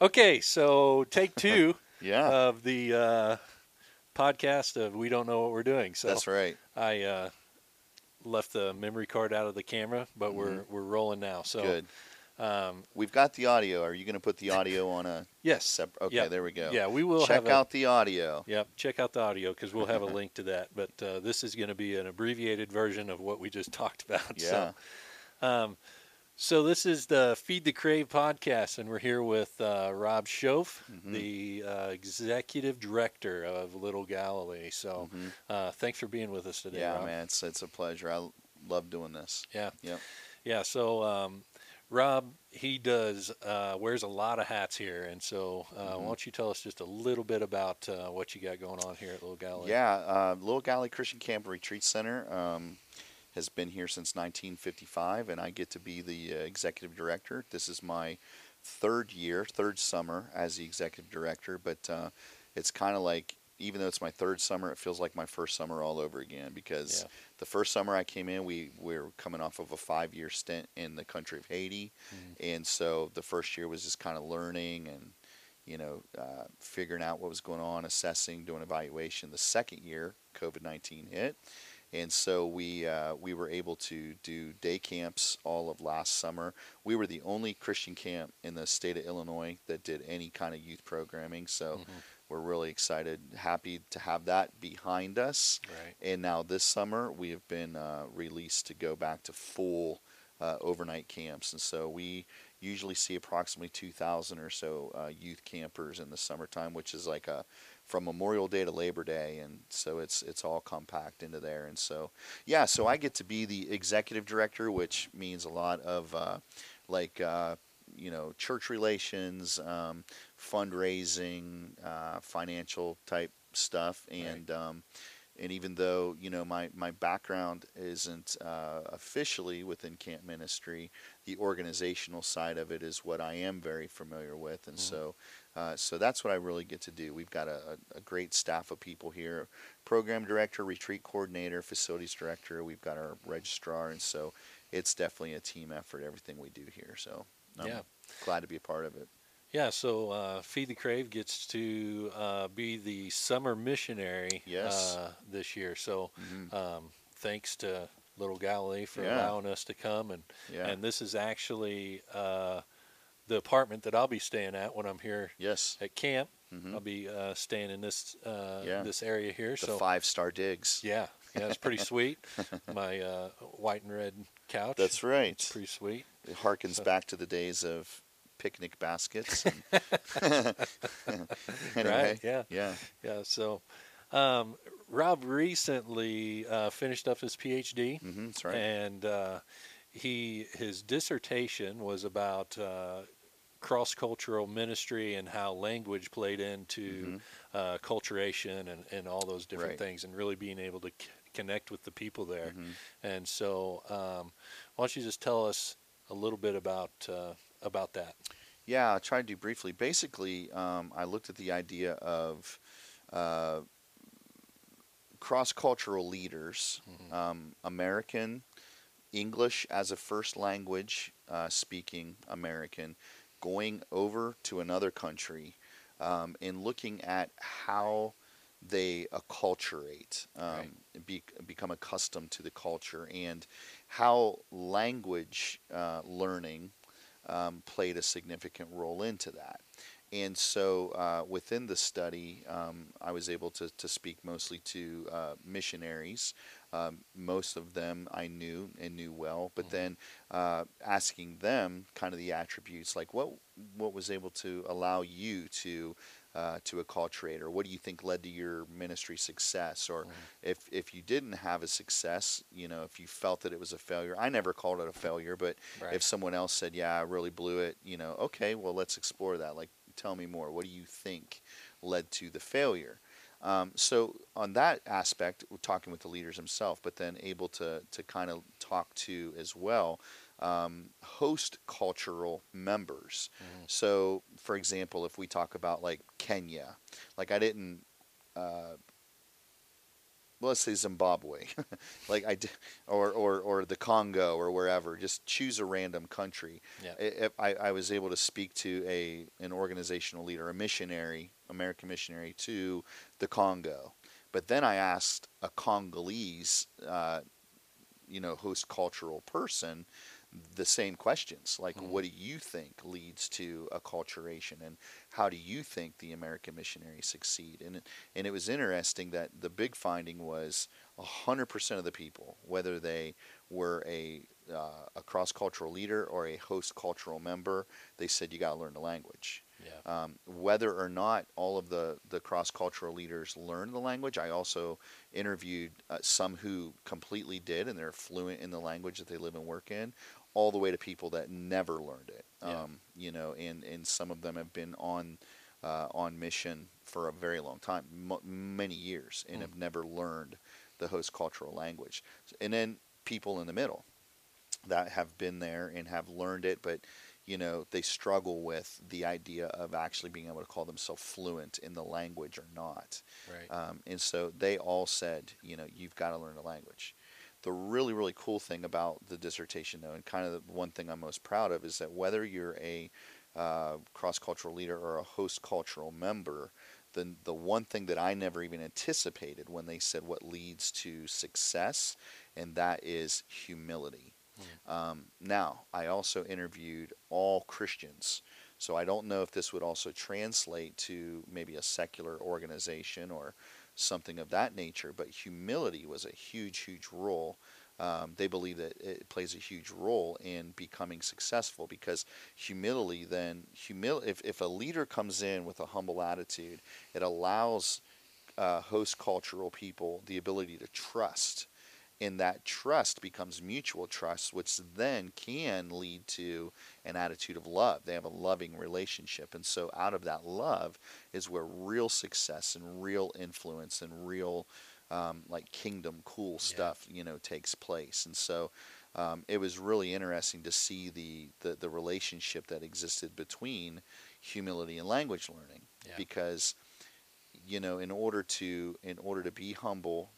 Okay, so take two Yeah, of the uh, podcast of We Don't Know What We're Doing. So that's right. I uh, left the memory card out of the camera, but we're we're rolling now. So Mm-hmm. Good. Um, We've got the audio. Are you going to put the audio on a yes. Okay, Yeah. there we go. Yeah, we will Check have a- out the audio. Yep, check out the audio because we'll have a link to that. But uh, this is going to be an abbreviated version of what we just talked about. Yeah. So, um, so this is the Feed the Crave podcast, and we're here with uh, Rob Shoaff, Mhm. the uh, executive director of Little Galilee. So, Mhm. uh, thanks for being with us today. Yeah, Rob. man, it's it's a pleasure. I l- love doing this. Yeah. Yep. Yeah. So, um, Rob, he does uh, wears a lot of hats here, and so uh, Mhm. why don't you tell us just a little bit about uh, what you got going on here at Little Galilee? Yeah, uh, Little Galilee Christian Camp Retreat Center um, has been here since 1955, and I get to be the uh, executive director. This is my third year, third summer as the executive director, but uh, it's kind of like, even though it's my third summer, it feels like my first summer all over again because Yeah. the first summer I came in, we, we were coming off of a five year stint in the country of Haiti. Mhm. And so the first year was just kind of learning and, you know, uh, figuring out what was going on, assessing, doing evaluation. The second year, COVID 19 hit. And so we uh, we were able to do day camps all of last summer. We were the only Christian camp in the state of Illinois that did any kind of youth programming. So Mhm. we're really excited, happy to have that behind us. Right. And now this summer, we have been uh, released to go back to full uh, overnight camps. And so we usually see approximately 2,000 or so uh, youth campers in the summertime, which is like a from Memorial Day to Labor Day, and so it's it's all compact into there. And so yeah, so I get to be the executive director, which means a lot of uh, like uh, you know church relations, um, fundraising, uh, financial type stuff, and um, and even though you know my my background isn't uh, officially within camp ministry, the organizational side of it is what I am very familiar with, and Mhm. so uh, so that's what I really get to do. We've got a, a, great staff of people here: program director, retreat coordinator, facilities director. We've got our registrar, and so it's definitely a team effort. Everything we do here, so I'm Yeah. glad to be a part of it. Yeah, so uh, Feed the Crave gets to uh, be the summer missionary Yes. uh, this year. So Mhm. um, thanks to Little Galilee for Yeah. allowing us to come. And, Yeah. and this is actually uh, the apartment that I'll be staying at when I'm here yes. at camp. hmm I'll be uh, staying in this uh, Yeah. this area here. The so five star digs. yeah, yeah, it's pretty sweet. My uh, white and red couch. That's right. It's pretty sweet. It harkens So- back to the days of picnic baskets. and- anyway, Right? Yeah. yeah. Yeah. So, um, Rob recently uh, finished up his PhD, hmm that's right. and uh, he his dissertation was about uh, cross cultural ministry and how language played into Mhm. uh, culturation and, and all those different Right. things, and really being able to c- connect with the people there. Mhm. And so, um, why don't you just tell us a little bit about uh, about that? Yeah, I'll try to do briefly. Basically, um, I looked at the idea of uh, cross cultural leaders, Mhm. um, American, English as a first language uh, speaking American, going over to another country um, and looking at how they acculturate, um, be, become accustomed to the culture, and how language uh, learning um, played a significant role into that. And so uh, within the study, um, I was able to, to speak mostly to uh, missionaries. Um, most of them I knew and knew well, but Mhm. then uh, asking them kind of the attributes like what what was able to allow you to uh, to acculturate, or what do you think led to your ministry success, or Mhm. if if you didn't have a success, you know, if you felt that it was a failure. I never called it a failure, but Right. if someone else said, "Yeah, I really blew it," you know, okay, well, let's explore that. Like, tell me more. What do you think led to the failure? Um, so on that aspect, we're talking with the leaders himself, but then able to to kind of talk to as well um, host cultural members. Mhm. So, for example, if we talk about like Kenya, like I didn't. Uh, well, let's say Zimbabwe, like I, d- or, or or the Congo or wherever. Just choose a random country. Yeah. I- I, I was able to speak to a an organizational leader, a missionary, American missionary to the Congo, but then I asked a Congolese, uh, you know, host cultural person the same questions like Mhm. what do you think leads to acculturation and how do you think the american missionaries succeed? And it- and it was interesting that the big finding was 100% of the people whether they were a uh, a cross cultural leader or a host cultural member they said you got to learn the language Yeah. um, whether or not all of the, the cross cultural leaders learned the language, I also interviewed uh, some who completely did and they're fluent in the language that they live and work in, all the way to people that never learned it. Yeah. Um, you know, and, and some of them have been on uh, on mission for a very long time, m- many years, and Mm. have never learned the host cultural language. And then people in the middle that have been there and have learned it, but you know they struggle with the idea of actually being able to call themselves fluent in the language or not. Right. Um, and so they all said, you know, you've got to learn the language. The really, really cool thing about the dissertation, though, and kind of the one thing I'm most proud of, is that whether you're a uh, cross cultural leader or a host cultural member, the, the one thing that I never even anticipated when they said what leads to success, and that is humility. Um, now, I also interviewed all Christians. So I don't know if this would also translate to maybe a secular organization or something of that nature, but humility was a huge, huge role. Um, they believe that it plays a huge role in becoming successful because humility then humil if, if a leader comes in with a humble attitude, it allows uh, host cultural people the ability to trust and that trust becomes mutual trust, which then can lead to an attitude of love. They have a loving relationship. And so, out of that love is where real success and real influence and real, um, like, kingdom cool stuff, you know, takes place. And so, um, it was really interesting to see the, the, the relationship that existed between humility and language learning Yeah. because you know in order to in order to be humble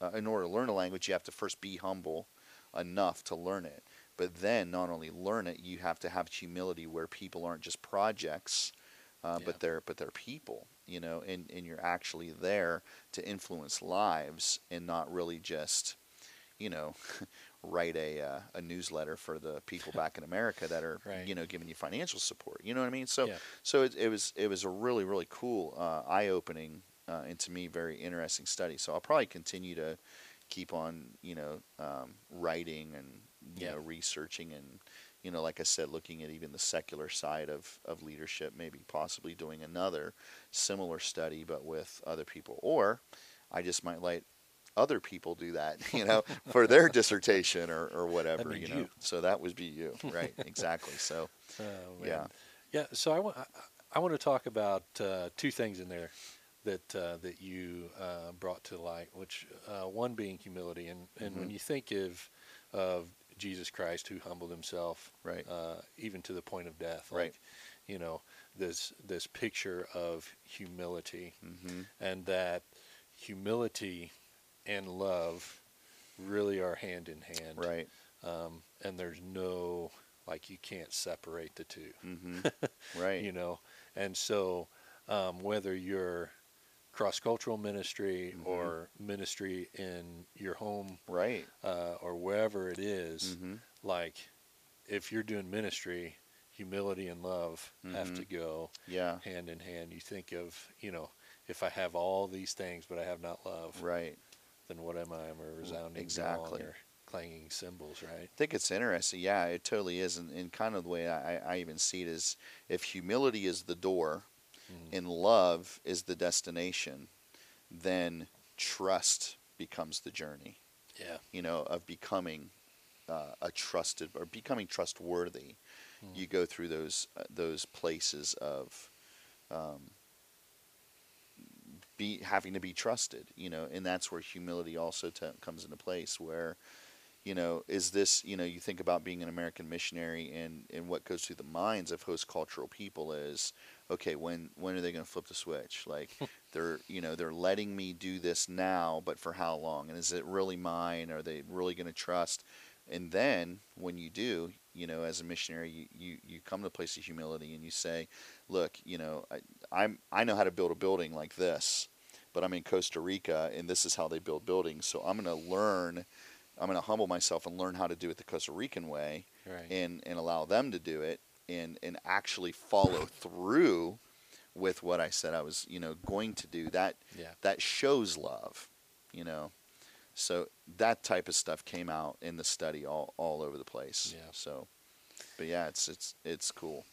uh, in order to learn a language, you have to first be humble enough to learn it. But then, not only learn it, you have to have humility where people aren't just projects, uh, Yeah. but they're but they're people. You know, and and you're actually there to influence lives and not really just, you know. write a uh, a newsletter for the people back in America that are Right. you know giving you financial support. You know what I mean? So Yeah. so it, it was it was a really really cool, uh, eye opening, uh, and to me very interesting study. So I'll probably continue to keep on you know um, writing and you Yeah. know researching and you know like I said looking at even the secular side of of leadership, maybe possibly doing another similar study but with other people, or I just might let other people do that, you know, for their dissertation or, or whatever, you know. you. So that would be you, right? exactly. So Oh, yeah, Yeah. So I want I, I want to talk about uh, two things in there that uh, that you uh, brought to light. Which uh, one being humility, and and when Mhm. you think of of Jesus Christ who humbled himself, right, uh, even to the point of death, Right. like you know this this picture of humility, hmm and that humility and love really are hand in hand, right, um, and there's no like you can't separate the two. Hmm right, you know? And so um, whether you're cross-cultural ministry Mhm. or ministry in your home right, uh, or wherever it is, hmm like if you're doing ministry humility and love have to Mhm. go yeah, hand in hand you think of you know if i have all these things but i have not love right. then what am i i'm a resounding exactly. or clanging cymbals right I think it's interesting. Yeah, it totally is, and, and kind of the way I, I even see it is, if humility is the door, Mhm. and love is the destination, then trust becomes the journey. yeah you know, of becoming uh, a trusted or becoming trustworthy. Mm. You go through those uh, those places of um, be having to be trusted, you know, and that's where humility also t- comes into place. Where, you know, is this, you know, you think about being an American missionary, and and what goes through the minds of host cultural people is, okay, when when are they going to flip the switch? Like they're you know they're letting me do this now, but for how long? And is it really mine? Are they really going to trust? And then when you do, you know, as a missionary, you, you, you come to a place of humility and you say, look, you know, I, I'm I know how to build a building like this, but I'm in Costa Rica and this is how they build buildings. So I'm going to learn. I'm going to humble myself and learn how to do it the Costa Rican way, Right. and and allow them to do it and and actually follow through with what I said I was you know going to do that yeah. that shows love you know so that type of stuff came out in the study all all over the place Yeah. so but yeah it's it's it's cool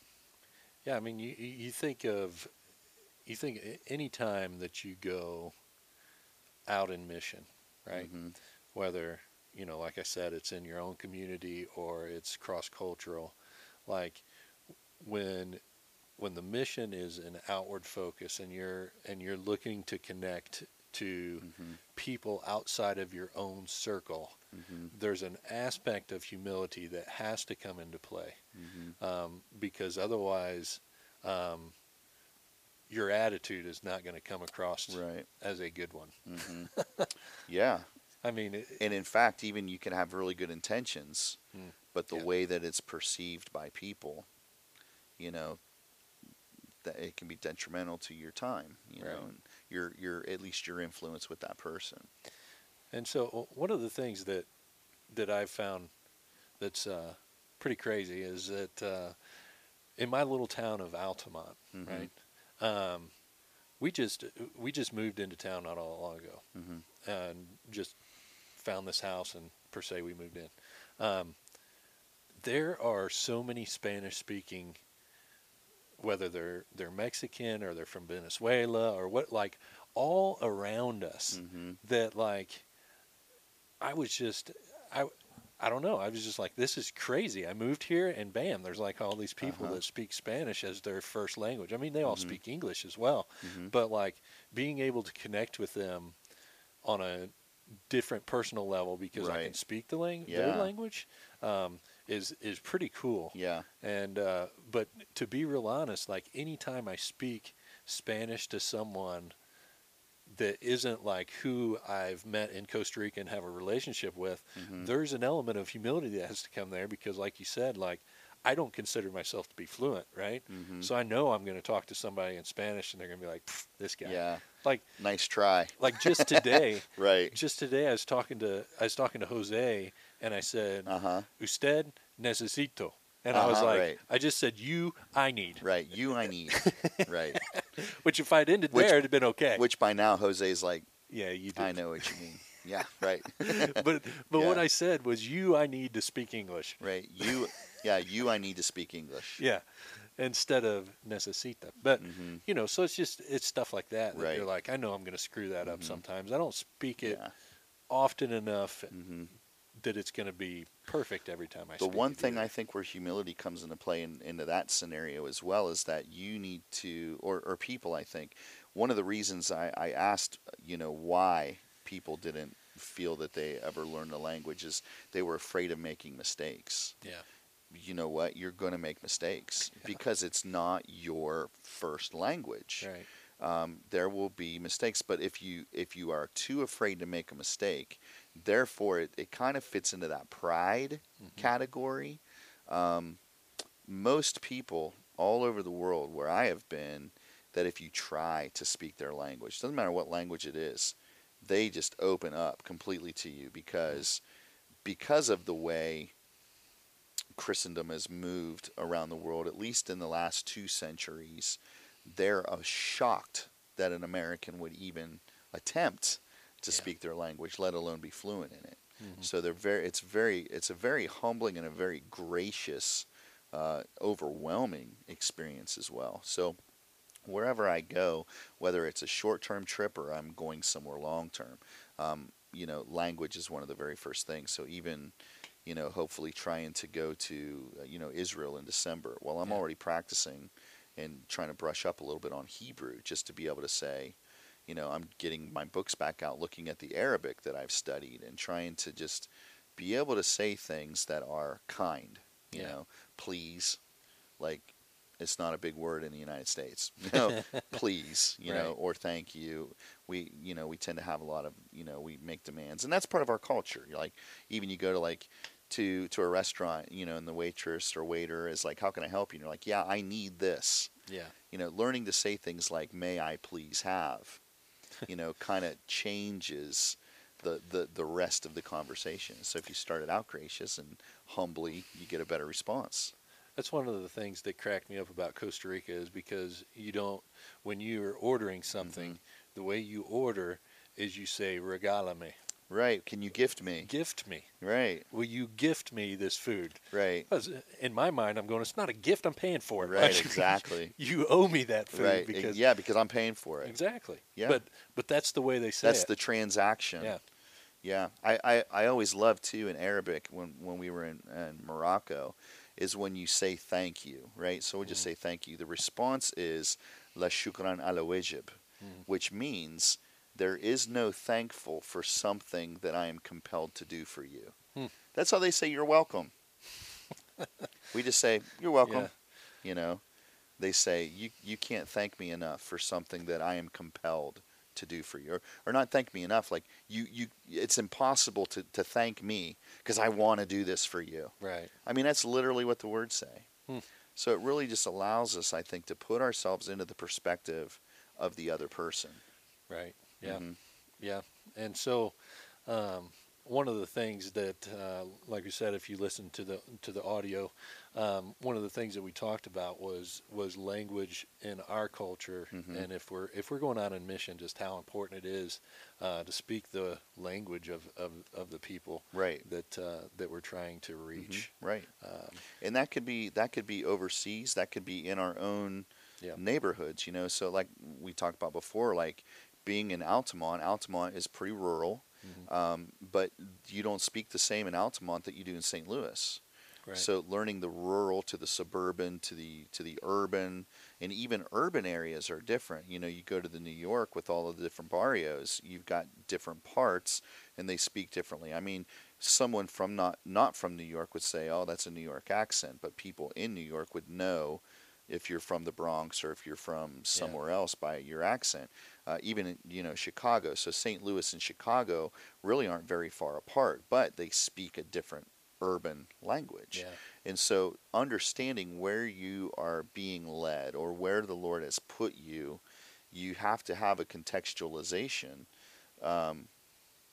Yeah, I mean, you you think of, you think any time that you go out in mission, right? Mhm. Whether you know, like I said, it's in your own community or it's cross cultural, like when when the mission is an outward focus and you're and you're looking to connect to Mhm. people outside of your own circle, Mhm. there's an aspect of humility that has to come into play Mhm. um, because otherwise um, your attitude is not going to come across right as a good one. hmm yeah I mean, it, and in fact even you can have really good intentions Mm. but the Yeah. way that it's perceived by people you know that it can be detrimental to your time you Right. know and your your at least your influence with that person and so one of the things that that I've found that's uh, pretty crazy is that uh, in my little town of Altamont, Mhm. right? Um, we just we just moved into town not all long ago, hmm and just found this house and per se we moved in. Um, there are so many Spanish speaking, whether they're they're Mexican or they're from Venezuela or what, like all around us hmm that like I was just I I don't know I was just like this is crazy. I moved here and bam, there's like all these people Uh-huh. that speak Spanish as their first language. I mean, they all Mhm. speak English as well, hmm but like being able to connect with them on a different personal level because I can speak the lang- their language um, is is pretty cool. yeah And uh, but to be real honest, like anytime I speak Spanish to someone that isn't like who I've met in Costa Rica and have a relationship with, Mhm. there's an element of humility that has to come there because, like you said, like I don't consider myself to be fluent, right? Mhm. So I know I'm going to talk to somebody in Spanish and they're going to be like, "This guy." yeah Like nice try like just today, right just today I was talking to I was talking to Jose and I said, uh-huh "Usted necesito." And I was Uh-huh, like, right. I just said, "You, I need." right you i need right Which, if I'd ended Which- there, it'd have been okay. which by now jose's like yeah, you did. i know what you mean yeah right but but what I said was, "You, I need to speak English." right you yeah you i need to speak english Yeah, instead of necesita. But hmm you know, so it's just it's stuff like that that Right. you're like, I know I'm going to screw that up Mhm. sometimes. I don't speak it yeah often enough hmm that it's going to be perfect every time I the one thing either. I think where humility comes into play in, into that scenario as well is that you need to, or, or people, I think, one of the reasons I, I asked, you know, why people didn't feel that they ever learned the language is they were afraid of making mistakes. Yeah. You know what? You're going to make mistakes Yeah. because it's not your first language. right. Um, there will be mistakes, but if you if you are too afraid to make a mistake, therefore it, it kind of fits into that pride Mhm. category. Um, most people all over the world where I have been, that if you try to speak their language, doesn't matter what language it is, they just open up completely to you because because of the way Christendom has moved around the world, at least in the last two centuries, they're uh, shocked that an American would even attempt to Yeah. speak their language, let alone be fluent in it. Mhm. So they're very. It's very. It's a very humbling and a very gracious, uh, overwhelming experience as well. So wherever I go, whether it's a short-term trip or I'm going somewhere long-term, um, you know, language is one of the very first things. So even, you know, hopefully trying to go to, uh, you know, Israel in December. Well, I'm Yeah. already practicing and trying to brush up a little bit on Hebrew just to be able to say, you know, I'm getting my books back out, looking at the Arabic that I've studied, and trying to just be able to say things that are kind. You Yeah. know, please, like it's not a big word in the United States. You know, please, you know, or thank you. We, you know, we tend to have a lot of, you know, we make demands, and that's part of our culture. You're like, even you go to like to to a restaurant, you know, and the waitress or waiter is like, "How can I help you?" And you're like, "Yeah, I need this." Yeah. You know, learning to say things like "May I please have," you know, kind of changes the, the the rest of the conversation. So if you start it out gracious and humbly, you get a better response. That's one of the things that cracked me up about Costa Rica is because you don't, when you're ordering something, Mm-hmm. the way you order is you say "regalame," Right? Can you gift me? gift me. Right. Will you gift me this food? Right. Because in my mind, I'm going. It's not a gift. I'm paying for it. Right. Exactly. you owe me that food Right. because yeah, because I'm paying for it. exactly. Yeah. But but that's the way they say That's it. That's the transaction. Yeah. Yeah. I, I, I always loved too in Arabic when, when we were in, in Morocco is when you say thank you, right? So we just Mm-hmm. say thank you. The response is la shukran ala wajib, Mhm. which means there is no thankful for something that I am compelled to do for you. Hmm. That's how they say you're welcome. we just say you're welcome. Yeah. You know, they say you you can't thank me enough for something that I am compelled to do for you, or, or not thank me enough. Like you you, it's impossible to to thank me because I want to do this for you. right. I mean, that's literally what the words say. Hmm. So it really just allows us, I think, to put ourselves into the perspective of the other person. Right. Yeah. Mhm. Yeah, and so um, one of the things that, uh, like you said, if you listen to the to the audio, um, one of the things that we talked about was was language in our culture, Mhm. and if we're if we're going out on mission, just how important it is uh, to speak the language of, of, of the people Right. that uh, that we're trying to Mhm. reach. Right. Um, and that could be that could be overseas that could be in our own Yeah. neighborhoods you know so like we talked about before like being in altamont altamont is pretty rural Mhm. um, but you don't speak the same in altamont that you do in st louis. Right. so learning the rural to the suburban to the to the urban and even urban areas are different. You know you go to the new york with all of the different barrios you've got different parts and they speak differently. I mean someone from not not from new york would say oh that's a new york accent but people in new york would know if you're from the bronx or if you're from somewhere else by your accent uh, even in you know chicago so st louis and chicago really aren't very far apart but they speak a different urban language yeah. and so, understanding where you are being led or where the Lord has put you, you have to have a contextualization um,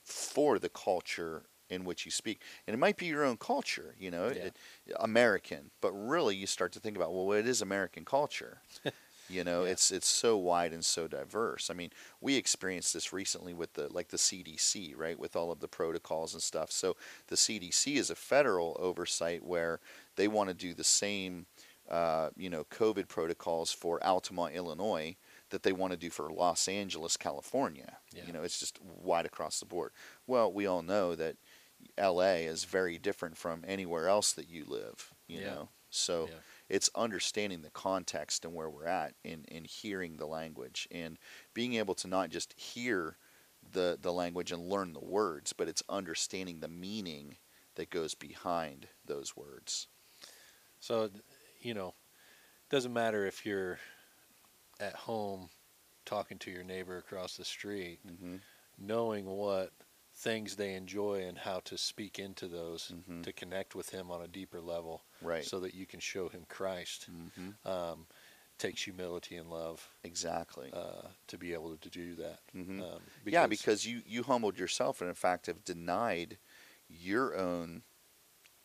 for the culture in which you speak. And it might be your own culture, you know, Yeah. it, American, but really you start to think about, well, what is American culture. You know, Yeah. it's it's so wide and so diverse. I mean, we experienced this recently with the like the CDC, right, with all of the protocols and stuff. So the CDC is a federal oversight where they want to do the same, uh, you know, COVID protocols for Altamont, Illinois, that they want to do for Los Angeles, California. Yeah. You know, it's just wide across the board. Well, we all know that LA is very different from anywhere else that you live. You Yeah. know, so Yeah. It's understanding the context and where we're at in, in hearing the language and being able to not just hear the, the language and learn the words, but it's understanding the meaning that goes behind those words. So, you know, doesn't matter if you're at home talking to your neighbor across the street, Mm-hmm. knowing what things they enjoy and how to speak into those Mhm. to connect with him on a deeper level Right. so that you can show him Christ hmm um, takes humility and love Exactly. uh, to be able to do that. hmm Um, yeah, because you, you humbled yourself and, in fact, have denied your own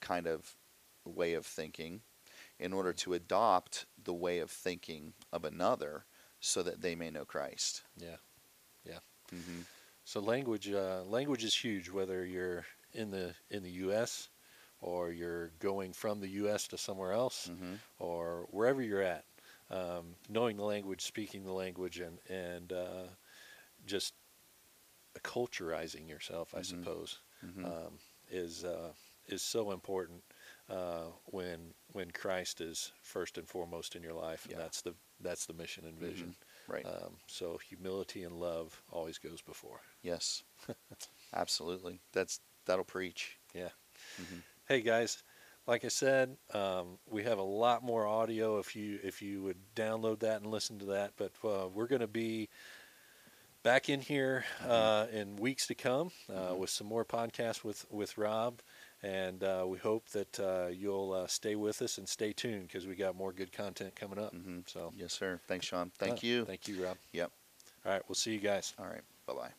kind of way of thinking in order to adopt the way of thinking of another so that they may know Christ. Yeah. Yeah. So language uh, language is huge. Whether you're in the in the U.S. or you're going from the U.S. to somewhere else, hmm or wherever you're at, um, knowing the language, speaking the language, and and uh, just acculturizing yourself, I Mhm. suppose, hmm um, is uh, is so important uh, when when Christ is first and foremost in your life, and that's the that's the mission and vision. Right. Um, so humility and love always goes before. yes. Absolutely. That's that'll preach. Yeah. Mhm. Hey guys, like I said, um, we have a lot more audio if you if you would download that and listen to that. But uh, we're going to be back in here uh, in weeks to come uh, with some more podcasts with with Rob, and uh, we hope that uh, you'll uh, stay with us and stay tuned because we got more good content coming up. Mhm. So Yes, sir. Thanks, Sean. Thank you. Thank you, Rob. Yep. All right, we'll see you guys. All right. Bye bye.